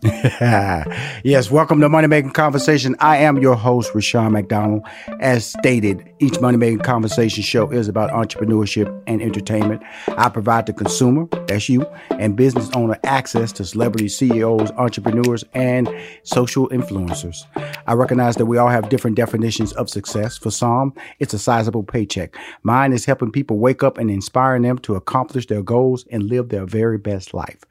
yes, welcome to Money Making Conversation. I am your host, Rushion McDonald. As stated, each Money Making Conversation show is about entrepreneurship and entertainment. I provide the consumer, that's you, and business owner access to celebrity CEOs, entrepreneurs, and social influencers. I recognize that we all have different definitions of success. For some, it's a sizable paycheck. Mine is helping people wake up and inspiring them to accomplish their goals and live their very best life.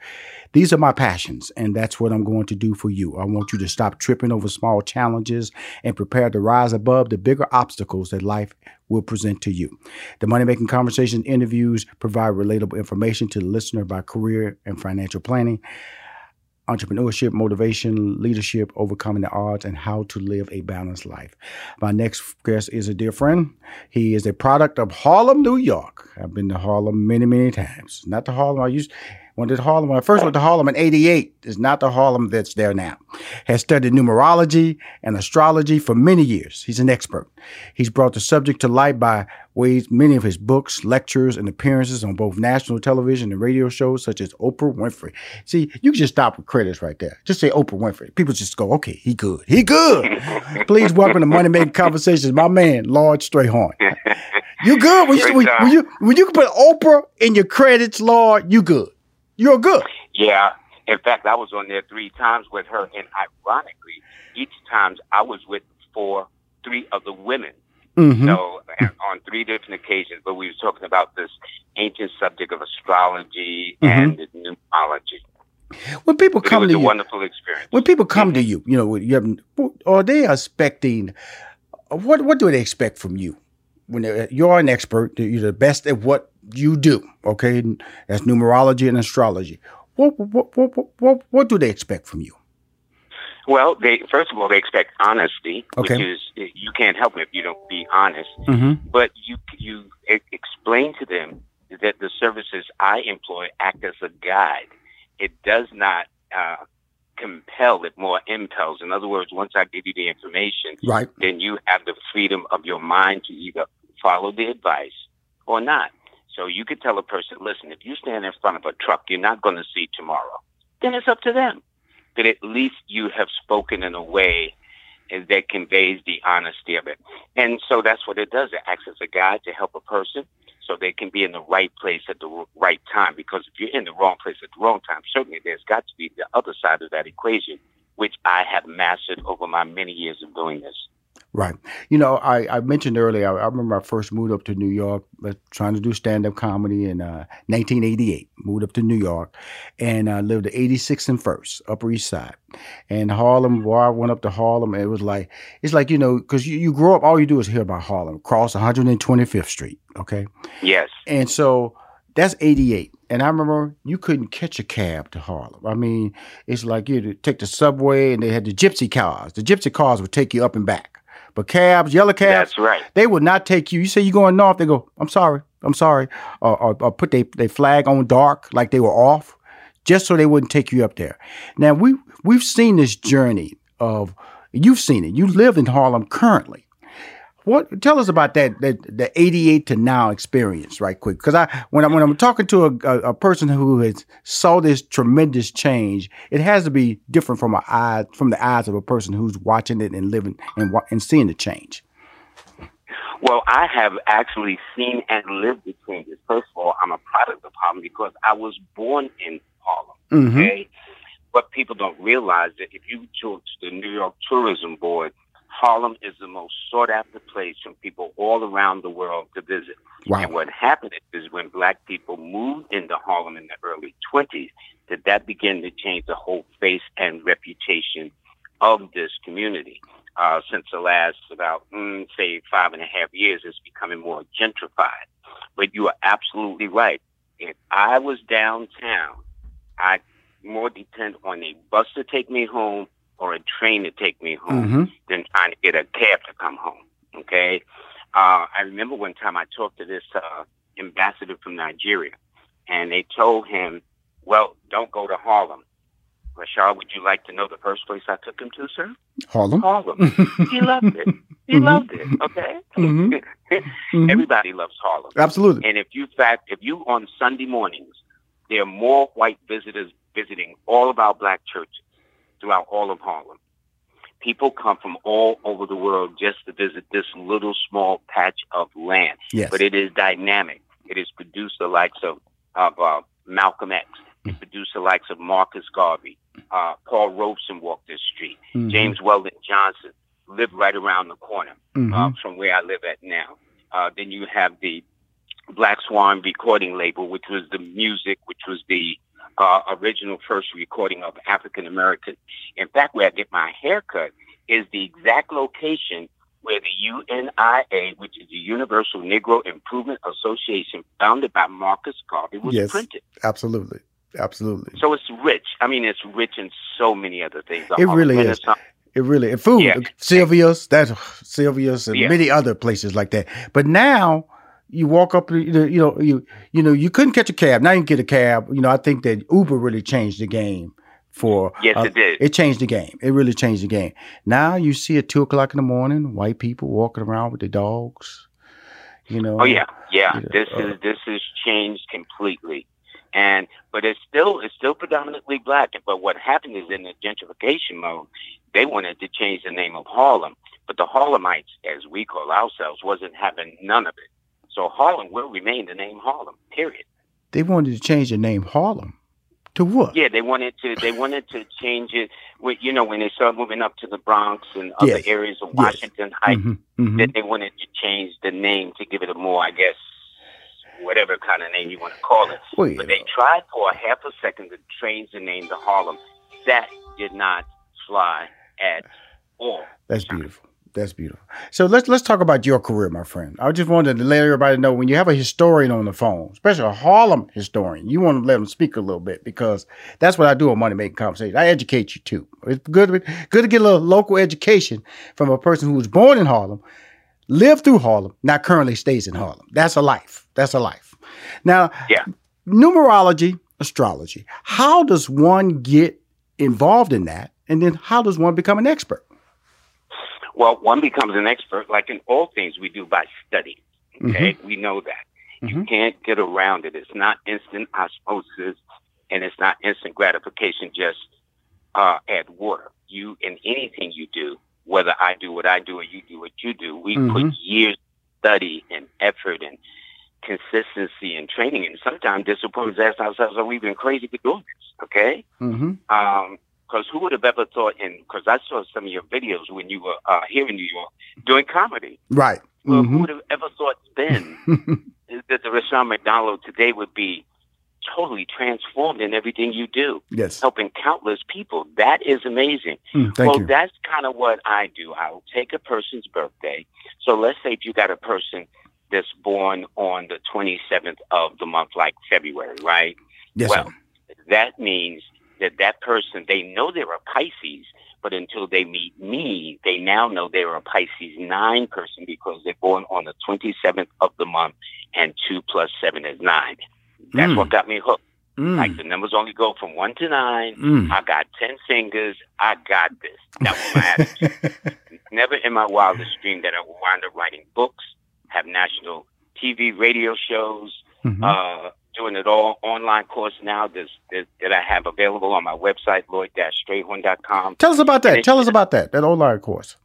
These are my passions, and that's what I'm going to do for you. I want you to stop tripping over small challenges and prepare to rise above the bigger obstacles that life will present to you. The Money Making Conversation interviews provide relatable information to the listener about career and financial planning entrepreneurship, motivation, leadership, overcoming the odds, and how to live a balanced life. My next guest is a dear friend. He is a product of Harlem, New York. I've been to Harlem many, many times. Not the Harlem I used went to Harlem. When I first went to Harlem in 88, is not the Harlem that's there now. Has studied numerology and astrology for many years. He's an expert. He's brought the subject to light by ways many of his books, lectures, and appearances on both national television and radio shows such as Oprah Winfrey. See, you can just stop with credits right there. Just say Oprah Winfrey. People just go, okay, he good. He good. Please welcome to Money Making Conversations, my man, Lloyd Strayhorn. You good? When you, when, when, you, when you can put Oprah in your credits, Lloyd, you good. You're good. Yeah. In fact, I was on there three times with her, and ironically, each times I was with four, three of the women. Mm-hmm. So on three different occasions, but we were talking about this ancient subject of astrology mm-hmm. and numerology. When people come to a you, wonderful experience. When people come mm-hmm. to you, you know, you have, are they expecting? What what do they expect from you? When you're an expert, you're the best at what you do. Okay, that's numerology and astrology. What what what what what do they expect from you? Well, they first of all they expect honesty, okay. which is you can't help it if you don't be honest. Mm-hmm. But you you explain to them that the services I employ act as a guide. It does not uh, compel; it more impels. In other words, once I give you the information, right. then you have the freedom of your mind to either follow the advice or not. So you could tell a person, listen, if you stand in front of a truck, you're not going to see tomorrow. Then it's up to them. But at least you have spoken in a way that conveys the honesty of it. And so that's what it does. It acts as a guide to help a person so they can be in the right place at the right time. Because if you're in the wrong place at the wrong time, certainly there's got to be the other side of that equation, which I have mastered over my many years of doing this. Right. You know, I, I mentioned earlier, I, I, remember I first moved up to New York, uh, trying to do stand up comedy in uh, 1988. Moved up to New York and uh, lived at 86th and 1st, Upper East Side. And Harlem, where I went up to Harlem, it was like, it's like, you know, because you, you grow up, all you do is hear about Harlem, cross 125th Street, okay? Yes. And so that's 88. And I remember you couldn't catch a cab to Harlem. I mean, it's like you'd take the subway and they had the gypsy cars. The gypsy cars would take you up and back. But cabs, yellow cabs, that's right. They would not take you. You say you're going north, they go, I'm sorry, I'm sorry, or, or, or put their they flag on dark like they were off, just so they wouldn't take you up there. Now we we've seen this journey of you've seen it. You live in Harlem currently. What tell us about that that the 88 to now experience right quick because I when I when I'm talking to a, a, a, person who has saw this tremendous change it has to be different from a eye from the eyes of a person who's watching it and living and and seeing the change. Well, I have actually seen and lived the changes. First of all, I'm a product of Harlem because I was born in Harlem. Mm-hmm. Okay, but people don't realize that if you go to the New York Tourism Board Harlem is the most sought after place from people all around the world to visit. Wow. And what happened is when black people moved into Harlem in the early 20s, that that began to change the whole face and reputation of this community. Uh, since the last about, mm, say, five and a half years, it's becoming more gentrified. But you are absolutely right. If I was downtown, I more depend on a bus to take me home or a train to take me home mm-hmm. than trying to get a cab to come home. Okay. Uh, I remember one time I talked to this uh, ambassador from Nigeria, and they told him, "Well, don't go to Harlem." Rashad, would you like to know the first place I took him to, sir? Harlem. Harlem. he loved it. He mm-hmm. loved it. Okay. Mm-hmm. mm-hmm. Everybody loves Harlem. Absolutely. And if you fact, if you on Sunday mornings, there are more white visitors visiting all of our black churches throughout all of Harlem. People come from all over the world just to visit this little small patch of land. Yes. But it is dynamic. It has produced the likes of, of uh, Malcolm X. It produced the likes of Marcus Garvey. Uh, Paul Robeson walked this street. Mhm. James Weldon Johnson lived right around the corner Mhm. uh, from where I live at now. Uh, then you have the Black Swan recording label, which was the music, which was the uh, original first recording of African American. In fact, where I get my haircut is the exact location where the UNIA, which is the Universal Negro Improvement Association, founded by Marcus Garvey, was Yes. printed. Absolutely. Absolutely. So it's rich. I mean, it's rich in so many other things. It really is. It really and food. Yeah. Sylvia's, that's Sylvia's and Yeah. many other places like that. But now you walk up you know, you you know, you couldn't catch a cab. Now you can get a cab. You know, I think that Uber really changed the game for Yes, uh, it did. It changed the game. It really changed the game. Now you see at two o'clock in the morning, white people walking around with their dogs. You know. Oh yeah, yeah. Yeah, This uh, is this has changed completely, and but it's still it's still predominantly black. But what happened is in the gentrification mode, they wanted to change the name of Harlem, but the Harlemites, as we call ourselves, wasn't having none of it. So Harlem will remain the name Harlem. Period. They wanted to change the name Harlem to what? Yeah, they wanted to they wanted to change it. With you know when they started moving up to the Bronx and other Yes. areas of Yes. Washington Heights. Mhm, mhm. that they wanted to change the name to give it a more, I guess, whatever kind of name you want to call it. Well, But they tried for a half a second to change the name to Harlem. That did not fly at all. That's beautiful. That's beautiful. So let's let's talk about your career, my friend. I just wanted to let everybody know when you have a historian on the phone, especially a Harlem historian, you want to let them speak a little bit because that's what I do on Money Making Conversation. I educate you too. It's good good to get a little local education from a person who was born in Harlem, lived through Harlem, now currently stays in Harlem. That's a life. That's a life. Now, Yeah. numerology, astrology. How does one get involved in that, and then how does one become an expert? Well, one becomes an expert, like in all things we do by study. Okay, Mm-hmm. we know that. You Mhm. can't get around it. It's not instant osmosis, and it's not instant gratification. Just uh, add water. You in anything you do, whether I do what I do or you do what you do, we put Mhm. years of study and effort and consistency and training. And sometimes disciplines ask ourselves, "Are we even crazy for doing this?" Okay. Mm-hmm. Um, because who would have ever thought? And because I saw some of your videos when you were uh, here in New York doing comedy. Right. Well, who Mhm. would have ever thought then that the Rushion McDonald today would be totally transformed in everything you do, yes. helping countless people? That is amazing. Mm, thank well, you. that's kind of what I do. I'll take a person's birthday. So let's say if you got a person that's born on the 27th of the month, like February, right? yes, well, sir. that means that that person they know they're a Pisces, but until they meet me, they now know they're a Pisces nine person because they're born on the twenty seventh of the month, and two plus seven is nine. That's Mm. what got me hooked. Mm, Like the numbers only go from one to nine. mm. I got ten fingers. I got this. That was my attitude. Never in my wildest dream that I would wind up writing books, have national TV, radio shows, Mhm. uh, doing it all online course now that, that, that I have available on my website, lloyd-strayhorn.com. Tell us about that. it- Tell us about that. That online course.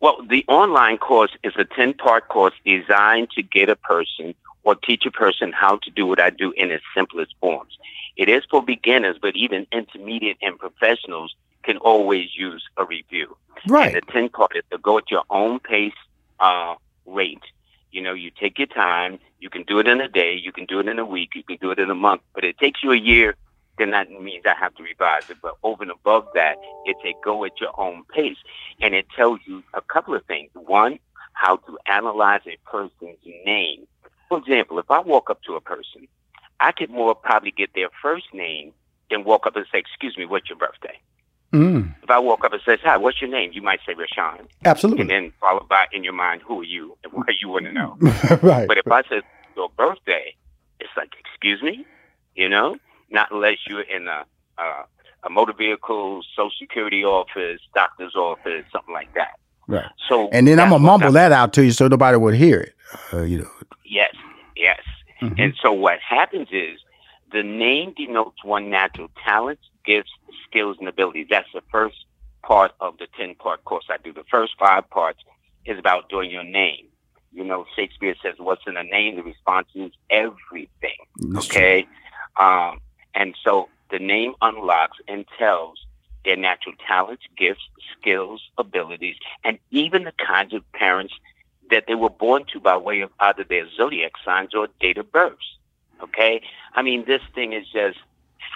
Well, the online course is a 10 part course designed to get a person or teach a person how to do what I do in its simplest forms. It is for beginners, but even intermediate and professionals can always use a review. Right. And the 10 part is to go at your own pace, uh, rate. You know, you take your time. You can do it in a day. You can do it in a week. You can do it in a month. But it takes you a year. Then that means I have to revise it. But over and above that, it's a go at your own pace. And it tells you a couple of things. One, how to analyze a person's name. For example, if I walk up to a person, I could more probably get their first name than walk up and say, excuse me, what's your birthday? Mm, If I walk up and says, hi, what's your name? You might say Rushion. absolutely. And then followed by in your mind, who are you and why you want to know? right. But if I said your birthday, it's like, excuse me, you know, not unless you're in a a, a motor vehicle, social security office, doctor's office, something like that. Right. So and then I'm gonna mumble that out to you so nobody would hear it. Uh, you know. Yes, yes. Mhm. And so what happens is the name denotes one natural talent, gifts, skills, and abilities. That's the first part of the 10 part course I do. The first five parts is about doing your name. You know, Shakespeare says, What's in a name? The response is everything. That's okay? Um, and so the name unlocks and tells their natural talents, gifts, skills, abilities, and even the kinds of parents that they were born to by way of either their zodiac signs or date of birth. Okay? I mean, this thing is just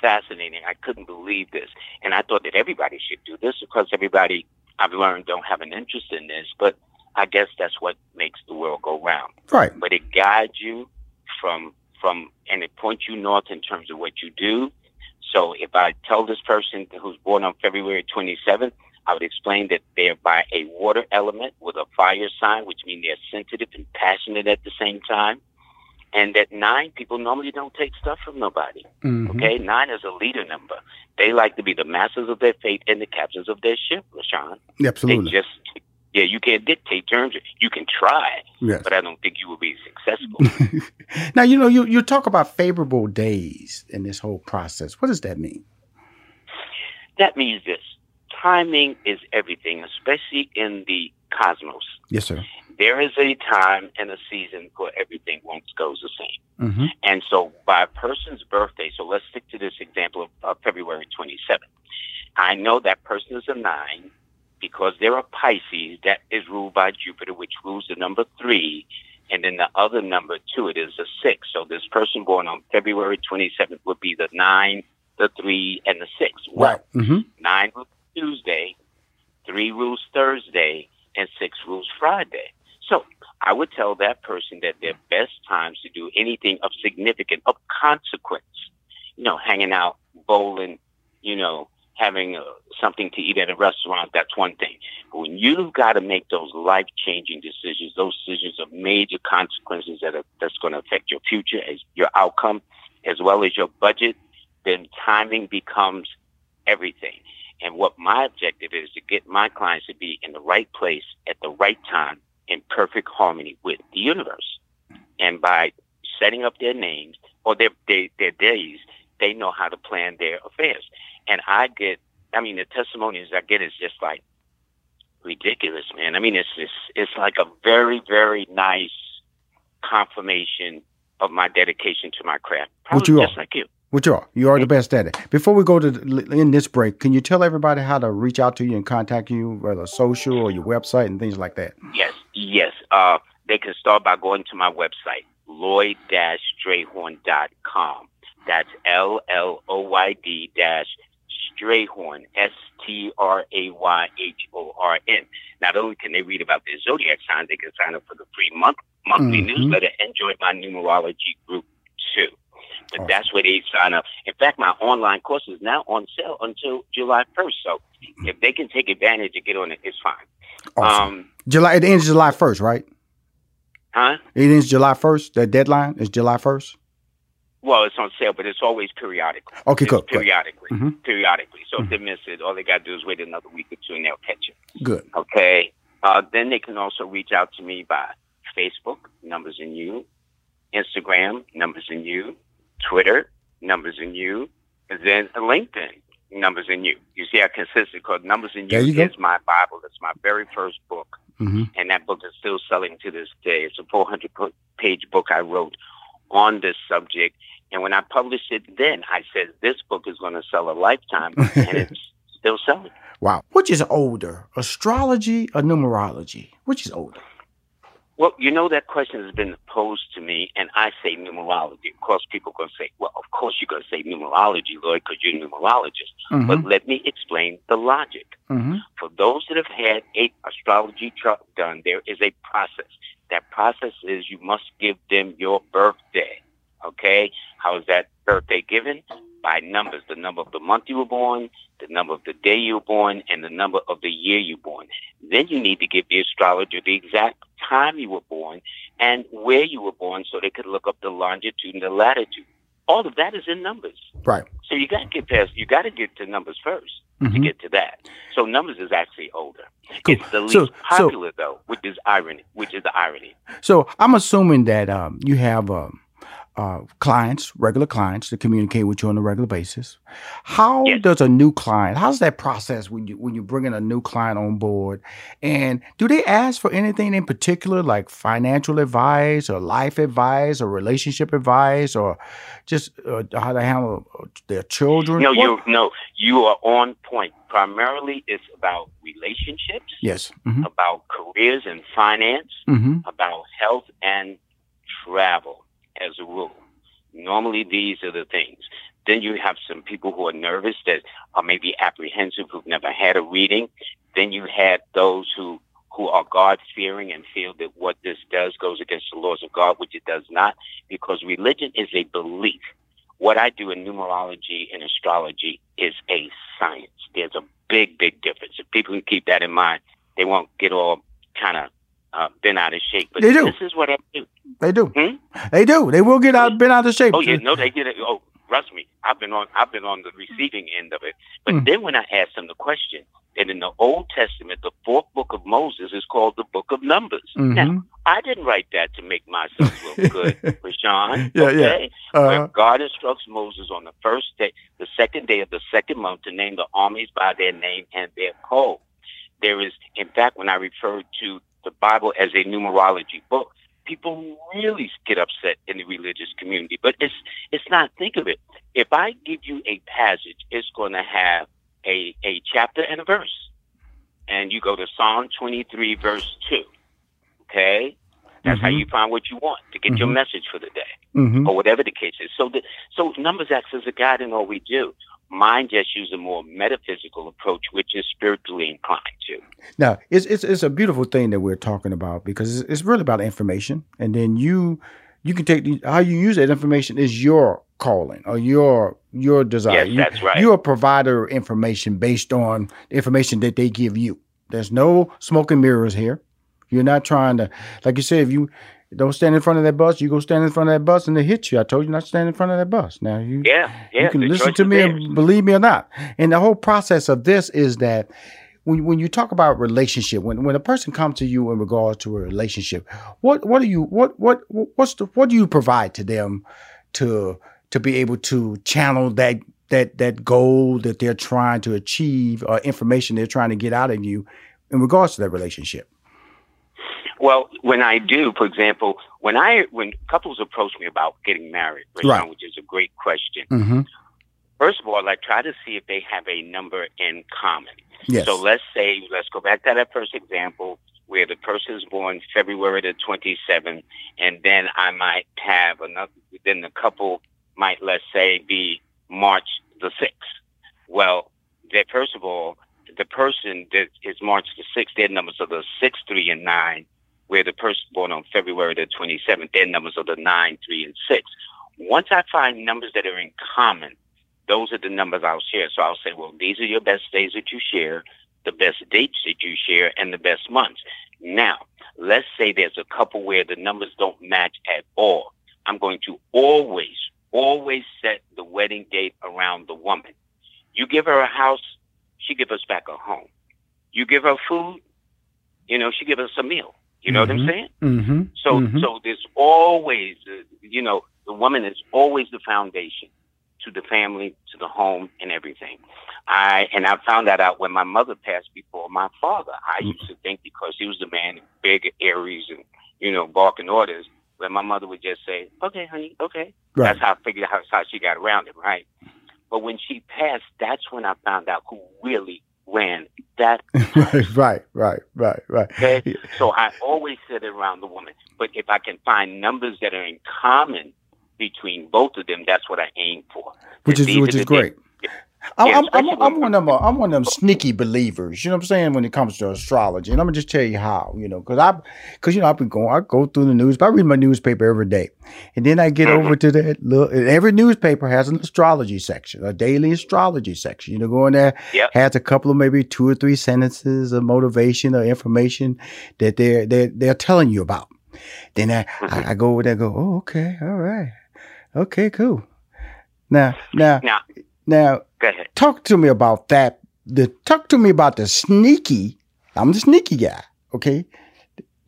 fascinating. I couldn't believe this. And I thought that everybody should do this because everybody I've learned don't have an interest in this, but I guess that's what makes the world go round. Right. But it guides you from from and it points you north in terms of what you do. So if I tell this person who's born on February 27th, I would explain that they're by a water element with a fire sign, which means they're sensitive and passionate at the same time. And that nine people normally don't take stuff from nobody. Mhm. Okay, nine is a leader number. They like to be the masters of their fate and the captains of their ship, LaShawn. They Absolutely. just, yeah, you can't dictate terms. You can try, yes. but I don't think you will be successful. now you know you you talk about favorable days in this whole process. What does that mean? that means this timing is everything, especially in the cosmos. Yes, sir. There is a time and a season for everything once goes the same. Mm-hmm. And so by a person's birthday, so let's stick to this example of, of February 27th. I know that person is a nine because they're a Pisces that is ruled by Jupiter, which rules the number three. And then the other number two, it is a six. So this person born on February 27th would be the nine, the three, and the six. Well, Right. Mm-hmm. nine rules Tuesday, three rules Thursday, and six rules Friday. So I would tell that person that their best times to do anything of significant, of consequence, you know, hanging out, bowling, you know, having uh, something to eat at a restaurant, that's one thing. But when you've got to make those life changing decisions, those decisions of major consequences that are, that's going to affect your future, as your outcome, as well as your budget, then timing becomes everything. And what my objective is to get my clients to be in the right place at the right time in perfect harmony with the universe. And by setting up their names or their, their, their days, they know how to plan their affairs. And I get, I mean, the testimonies I get is just like ridiculous, man. I mean, it's it's, it's like a very, very nice confirmation of my dedication to my craft. Probably you just are. like you. What you are. You are the best at it. Before we go to the, in this break, can you tell everybody how to reach out to you and contact you, whether social or your website and things like that? Yes, yes. Uh, they can start by going to my website, lloyd-strayhorn.com. That's L-L-O-Y-D dash Strayhorn, S-T-R-A-Y-H-O-R-N. Not only can they read about their zodiac signs, they can sign up for the free month, monthly Mhm. newsletter and join my numerology group too. But that's where they sign up. In fact, my online course is now on sale until July 1st. So if they can take advantage and get on it, it's fine. Awesome. Um, July. It ends July first, right? huh? It ends July first. The deadline is July first. Well, it's on sale, but it's always periodical. Okay. Good. periodically, Mhm. periodically. So Mhm. if they miss it, all they got to do is wait another week or two, and they'll catch it. Good. Okay. Uh, then they can also reach out to me by Facebook, Numbers and You, Instagram, Numbers and You, Twitter, Numbers and You, and then LinkedIn, Numbers and You. You see how consistent because Numbers and You, you go. is my Bible. It's my very first book, hmm and that book is still selling to this day. It's a 400 page book I wrote on this subject. And when I published it then, I said, this book is going to sell a lifetime, and it's still selling. Wow. Which is older, astrology or numerology? Which is older? Well, you know that question has been posed to me, and I say numerology. Of course, people are going to say, "Well, of course you're going to say numerology, Lloyd, because you're a numerologist." Mhm. But let me explain the logic. Mhm. For those that have had a astrology chart done, there is a process. That process is you must give them your birthday. Okay, how is that birthday given? By numbers: the number of the month you were born, the number of the day you were born, and the number of the year you were born. Then you need to give the astrologer the exact time you were born and where you were born so they could look up the longitude and the latitude. All of that is in numbers. Right. So you got to get past, you got to get to numbers 1st to Mhm. get to that. So numbers is actually older. Cool. It's the least So- so- popular though, which is irony, which is the irony. So I'm assuming that um, you have um, uh, clients, regular clients, to communicate with you on a regular basis. How Yes. does a new client? How's that process when you when you bring in a new client on board? And do they ask for anything in particular, like financial advice, or life advice, or relationship advice, or just uh, how to handle their children? No, you no, you are on point. Primarily, it's about relationships, Yes. Mm-hmm. about careers and finance, Mm-hmm. about health and travel as a rule. Normally, these are the things. Then you have some people who are nervous that are maybe apprehensive who've never had a reading. Then you had those who who are God fearing and feel that what this does goes against the laws of God, which it does not, because religion is a belief. What I do in numerology and astrology is a science. There's a big, big difference. If people can keep that in mind, they won't get all kind of uh, bent out of shape. But They do. this is what I do. They do. Hmm? They do. They will get out, been out of shape. Oh yeah, no, they get it. Oh, trust me, I've been on. I've been on the receiving end of it. But Mm. then when I asked them the question, and in the Old Testament, the fourth book of Moses is called the Book of Numbers. Now, Mhm. I didn't write that to make myself look good, Rushion. Yeah, yeah. okay? Uh, Where God instructs Moses on the first day, the second day of the second month, to name the armies by their name and their code. There is, in fact, when I refer to the Bible as a numerology book, people really get upset in the religious community. But it's it's not. Think of it. If I give you a passage, it's going to have a a chapter and a verse, and you go to Psalm twenty three verse two. Okay, that's how Mhm. you find what you want to get your Mhm. message for the day mhm. or whatever the case is. So, the, so numbers acts as a guide in all we do. Mine just use a more metaphysical approach, which is spiritually inclined to. Now, it's, it's it's a beautiful thing that we're talking about because it's, it's really about information, and then you you can take the, how you use that information is your calling or your your desire. Yes, You- that's right. You're a provider of information based on the information that they give you. There's no smoke and mirrors here. You're not trying to, like you said, if you don't stand in front of that bus, you go stand in front of that bus and they hit you. I told you not to stand in front of that bus. Now you Yeah, yeah. you can listen to me and believe me or not. And the whole process of this is that when when you talk about relationship, when when a person comes to you in regards to a relationship, what what do you what what what's the what do you provide to them to to be able to channel that that that goal that they're trying to achieve or information they're trying to get out of you in regards to that relationship? Well, when I do, for example, when I when couples approach me about getting married, Rushion, Right. which is a great question. Mm-hmm. First of all, I try to see if they have a number in common. Yes. So let's say, let's go back to that first example where the person is born February the 27th, and then I might have another, then the couple might, let's say, be March the 6th. Well, that first of all, the person that is March the 6th, their numbers are the 6, 3, and 9, where the person born on February the 27th, their numbers are the 9, 3, and 6. Once I find numbers that are in common, those are the numbers I'll share. So I'll say, well, these are your best days that you share, the best dates that you share, and the best months. Now, let's say there's a couple where the numbers don't match at all. I'm going to always, always set the wedding date around the woman. You give her a house, she give us back a home. You give her food, you know, she give us a meal. You know what I'm Mhm. saying? mm-hmm. So, Mhm. so there's always, uh, you know, the woman is always the foundation to the family, to the home, and everything. I and I found that out when my mother passed before my father. I Mm. used to think because he was the man, big Aries, and you know, barking orders. But my mother would just say, "Okay, honey, okay." Right. That's how I figured out how she got around it, right? But when she passed, that's when I found out who really ran that right, right, right, right. Okay. So I always sit around the woman. But if I can find numbers that are in common between both of them, that's what I aim for. which is which is great. things- I'm, Yeah, I'm, I'm, I'm one of them. uh, I'm one of them sneaky believers. You know what I'm saying when it comes to astrology, and I'm gonna just tell you how. You know, because I, because you know I've been going. I go through the news. I read my newspaper every day, and then I get Mhm. over to that. Look, every newspaper has an astrology section, a daily astrology section. You know, go in there Yep. has a couple of maybe two or three sentences of motivation or information that they're they're they're telling you about. Then I, I, I go over there, and go, oh, okay, all right, okay, cool. Now, now, Now, now talk to me about that. The talk to me about the sneaky. I'm the sneaky guy. Okay,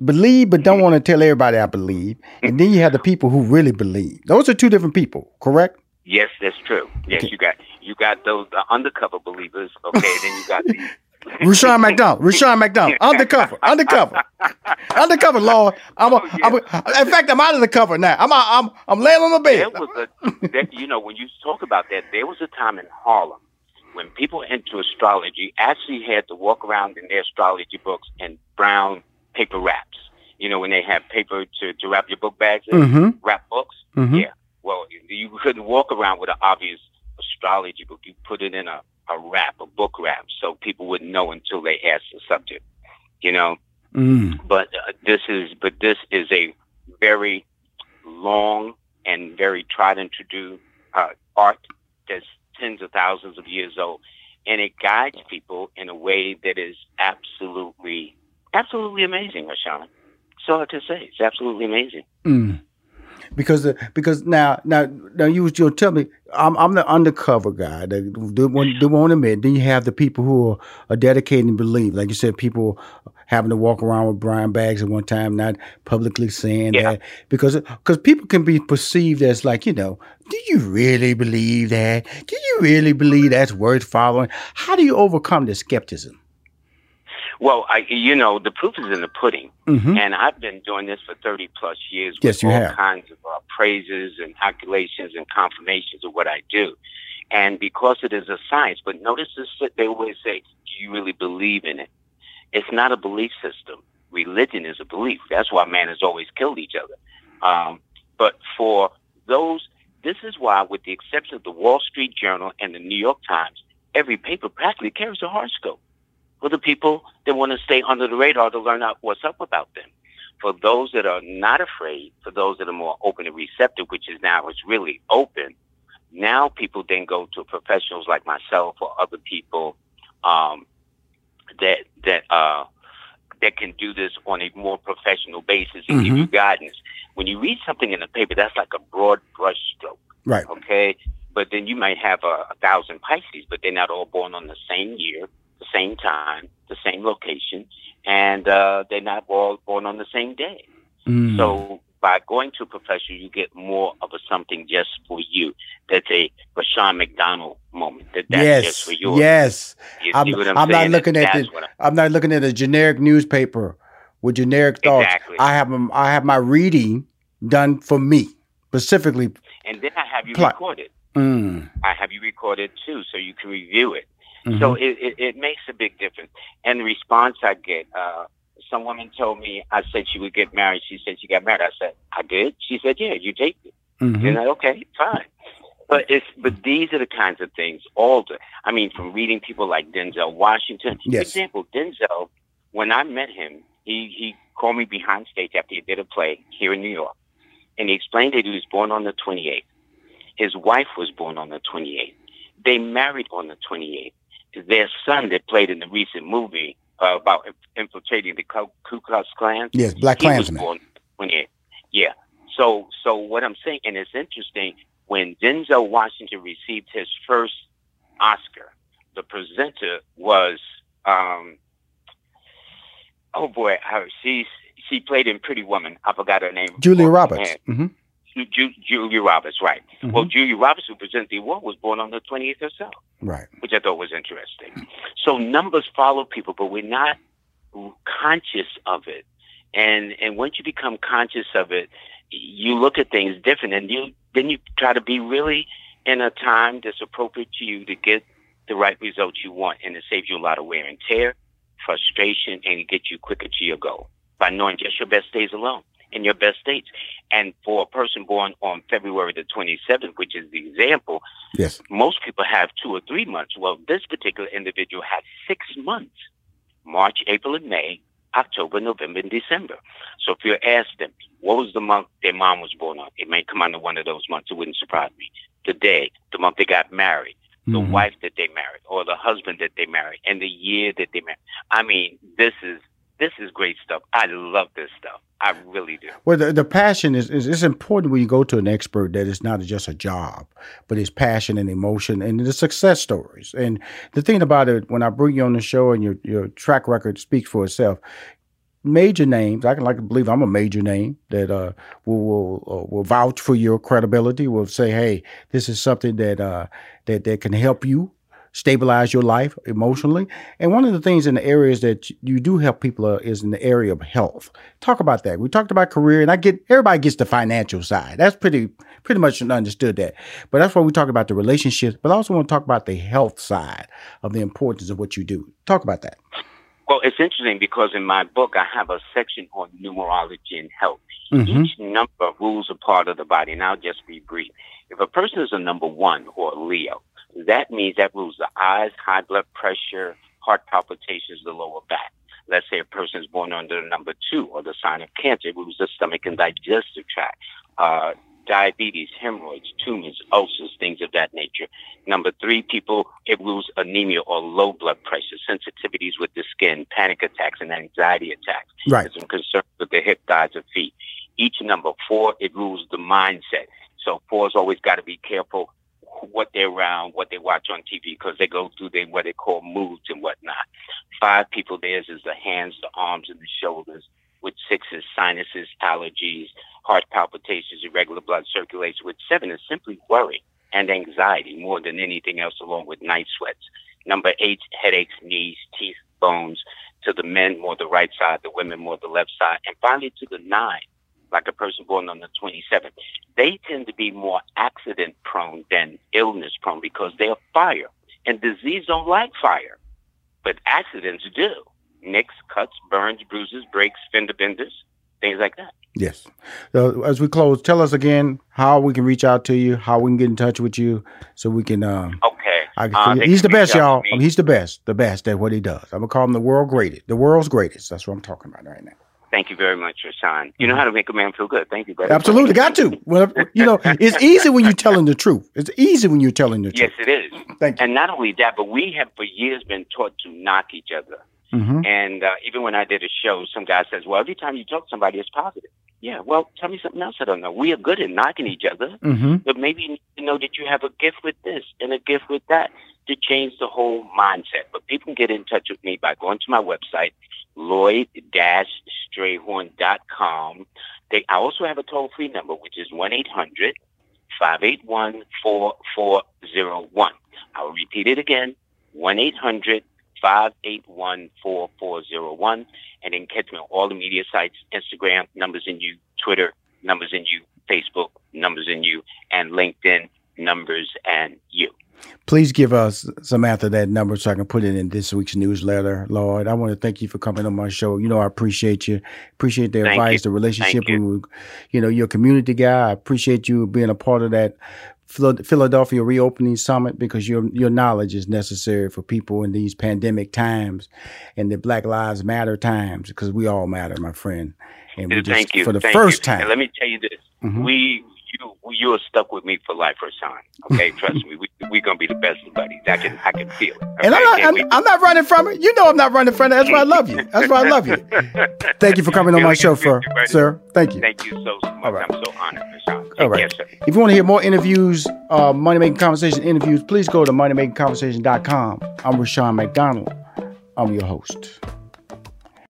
believe but don't mm-hmm. want to tell everybody I believe, and then you have the people who really believe. Those are two different people, correct? Yes, that's true. Yes, okay. you got you got those the undercover believers. Okay, then you got the Rushion McDonald, Rushion McDonald, undercover, undercover, undercover, Lloyd. I'm, a, oh, yeah. I'm in fact, I'm out of the cover now. I'm, out, I'm, I'm laying on the bed. There was a, that, you know, when you talk about that, there was a time in Harlem when people into astrology actually had to walk around in their astrology books and brown paper wraps. You know, when they have paper to, to wrap your book bags in, mm-hmm. wrap books. Mm-hmm. Yeah. Well, you couldn't walk around with an obvious astrology book. You put it in a a wrap, a book wrap, so people wouldn't know until they asked the subject. You know, mm. but uh, this is but this is a very long and very tried and true uh, art that's tens of thousands of years old, and it guides people in a way that is absolutely, absolutely amazing. That's all I can say. It's absolutely amazing. Mm because because now now now you you'll tell me I'm I'm the undercover guy the one the won't admit. Then you have the people who are, are dedicated and believe, like you said, people having to walk around with brown bags at one time, not publicly saying yeah. that because because people can be perceived as like you know, do you really believe that? Do you really believe that's worth following? How do you overcome the skepticism? Well, I, you know, the proof is in the pudding, mm-hmm. and I've been doing this for thirty plus years. Yes, you all have. kinds of uh, praises and calculations and confirmations of what I do, and because it is a science. But notice this: they always say, "Do you really believe in it?" It's not a belief system. Religion is a belief. That's why man has always killed each other. Um, but for those, this is why, with the exception of the Wall Street Journal and the New York Times, every paper practically carries a horoscope for the people that want to stay under the radar to learn out what's up about them. For those that are not afraid, for those that are more open and receptive, which is now it's really open. Now people then go to professionals like myself or other people um, that that uh, that can do this on a more professional basis and mm-hmm. give you guidance. When you read something in the paper, that's like a broad brush stroke. Right. Okay. But then you might have a, a thousand Pisces, but they're not all born on the same year the same time, the same location, and uh, they're not all born on the same day. Mm. So by going to a professional, you get more of a something just for you. That's a Rushion McDonald moment. That that's yes, just for you. Yes. You I'm, I'm, I'm not looking at the, I'm, I'm, not looking at a generic newspaper with generic thoughts. Exactly. I have I have my reading done for me specifically. And then I have you pl- recorded. Mm. I have you recorded too, so you can review it. Mm-hmm. So it, it, it, makes a big difference. And the response I get, uh, some woman told me, I said she would get married. She said she got married. I said, I did. She said, yeah, you taped it. Mm-hmm. And I, okay, fine. But it's but these are the kinds of things. All the I mean, from reading people like Denzel Washington. Yes. For example, Denzel, when I met him, he he called me behind stage after he did a play here in New York, and he explained that he was born on the 28th. His wife was born on the 28th. They married on the 28th their son that played in the recent movie uh, about infiltrating the Ku Klux Klan. Yes, BlacKkKlansman. When he, yeah. So, so what I'm saying, and it's interesting when Denzel Washington received his first Oscar, the presenter was, um, oh boy, she's she played in Pretty Woman. I forgot her name. Julia Roberts. Mm-hmm. Ju- Julia Roberts, right. Mm-hmm. Well, Julia Roberts, who presented the award, was born on the 28th herself. Right. Which I thought was interesting. So numbers follow people, but we're not conscious of it. And and once you become conscious of it, you look at things different and you then you try to be really in a time that's appropriate to you to get the right results you want and it saves you a lot of wear and tear, frustration, and it gets you quicker to your goal by knowing just your best days alone in your best states. And for a person born on February the 27th, which is the example, yes, most people have two or three months. Well, this particular individual had six months March, April, and May, October, November, and December. So if you ask them, what was the month their mom was born on? It may come under one of those months. It wouldn't surprise me. The day, the month they got married, the mm-hmm. wife that they married, or the husband that they married, and the year that they married. I mean, this is this is great stuff. I love this stuff. I really do. Well, the, the passion is, is it's important when you go to an expert that it's not just a job, but it's passion and emotion and the success stories. And the thing about it, when I bring you on the show and your your track record speaks for itself, major names. I can like to believe I'm a major name that uh, will will, uh, will vouch for your credibility. Will say, hey, this is something that uh, that that can help you stabilize your life emotionally. And one of the things in the areas that you do help people uh, is in the area of health. Talk about that. We talked about career, and I get everybody gets the financial side. That's pretty pretty much understood that. But that's why we talk about the relationships. But I also want to talk about the health side of the importance of what you do. Talk about that. Well, it's interesting because in my book I have a section on numerology and health. Mm-hmm. Each number rules a part of the body, and I'll just be brief. If a person is a number one or a Leo, that means that rules the eyes, high blood pressure, heart palpitations, the lower back. Let's say a person is born under number two or the sign of cancer, it rules the stomach and digestive tract. Uh, diabetes, hemorrhoids, tumors, ulcers, things of that nature. Number three, people, it rules anemia or low blood pressure, sensitivities with the skin, panic attacks and anxiety attacks. Right. Some concerns with the hip, thighs, and feet. Each number four, it rules the mindset. So four's always got to be careful what they're around, what they watch on TV, because they go through they, what they call moods and whatnot. Five people, theirs is the hands, the arms, and the shoulders. With six is sinuses, allergies, heart palpitations, irregular blood circulation. With seven is simply worry and anxiety more than anything else, along with night sweats. Number eight, headaches, knees, teeth, bones. To the men, more the right side, the women, more the left side. And finally, to the nine, like a person born on the 27th, they tend to be more accident prone than illness prone because they're fire. And disease don't like fire, but accidents do. Nicks, cuts, burns, bruises, breaks, fender benders, things like that. Yes. So as we close, tell us again how we can reach out to you, how we can get in touch with you, so we can. Um, okay. I, uh, he's the best, y'all. I mean, he's the best, the best at what he does. I'm gonna call him the world greatest, the world's greatest. That's what I'm talking about right now. Thank you very much, Rushion. You know how to make a man feel good. Thank you, brother. Absolutely, got to. Well, you know, it's easy when you're telling the truth. It's easy when you're telling the truth. Yes, it is. Thank you. And not only that, but we have for years been taught to knock each other. Mm-hmm. And uh, even when I did a show, some guy says, "Well, every time you talk to somebody, it's positive." Yeah, well, tell me something else I don't know. We are good at knocking each other, mm-hmm. but maybe you know that you have a gift with this and a gift with that to change the whole mindset. But people can get in touch with me by going to my website, Lloyd-Strayhorn.com. I also have a toll free number, which is 1 800 581 4401. I'll repeat it again 1 800 581 4401. And then catch me on all the media sites Instagram, Numbers and You, Twitter, Numbers and You, Facebook, Numbers and You, and LinkedIn, Numbers and You. Please give us Samantha that number so I can put it in this week's newsletter, Lloyd. I want to thank you for coming on my show. You know, I appreciate you. Appreciate the thank advice, you. the relationship. You. You know, you're a community guy. I appreciate you being a part of that Philadelphia Reopening Summit because your your knowledge is necessary for people in these pandemic times and the Black Lives Matter times because we all matter, my friend. And we just, you for the thank first you. time. And let me tell you this: mm-hmm. we you you are stuck with me for life, Rushion. Okay, trust me, we we gonna be the best of buddies. I can I can feel it. Okay? And I'm not I'm, I'm, not running from it. You know I'm not running from it. That's why I love you. That's why I love you. Thank you for coming on my show, for, sir. Thank you. Thank you so, so much. Right. I'm so honored, Rushion. All right. if you want to hear more interviews, uh, Money Making Conversation interviews, please go to moneymakingconversation.com. I'm Rushion McDonald. I'm your host.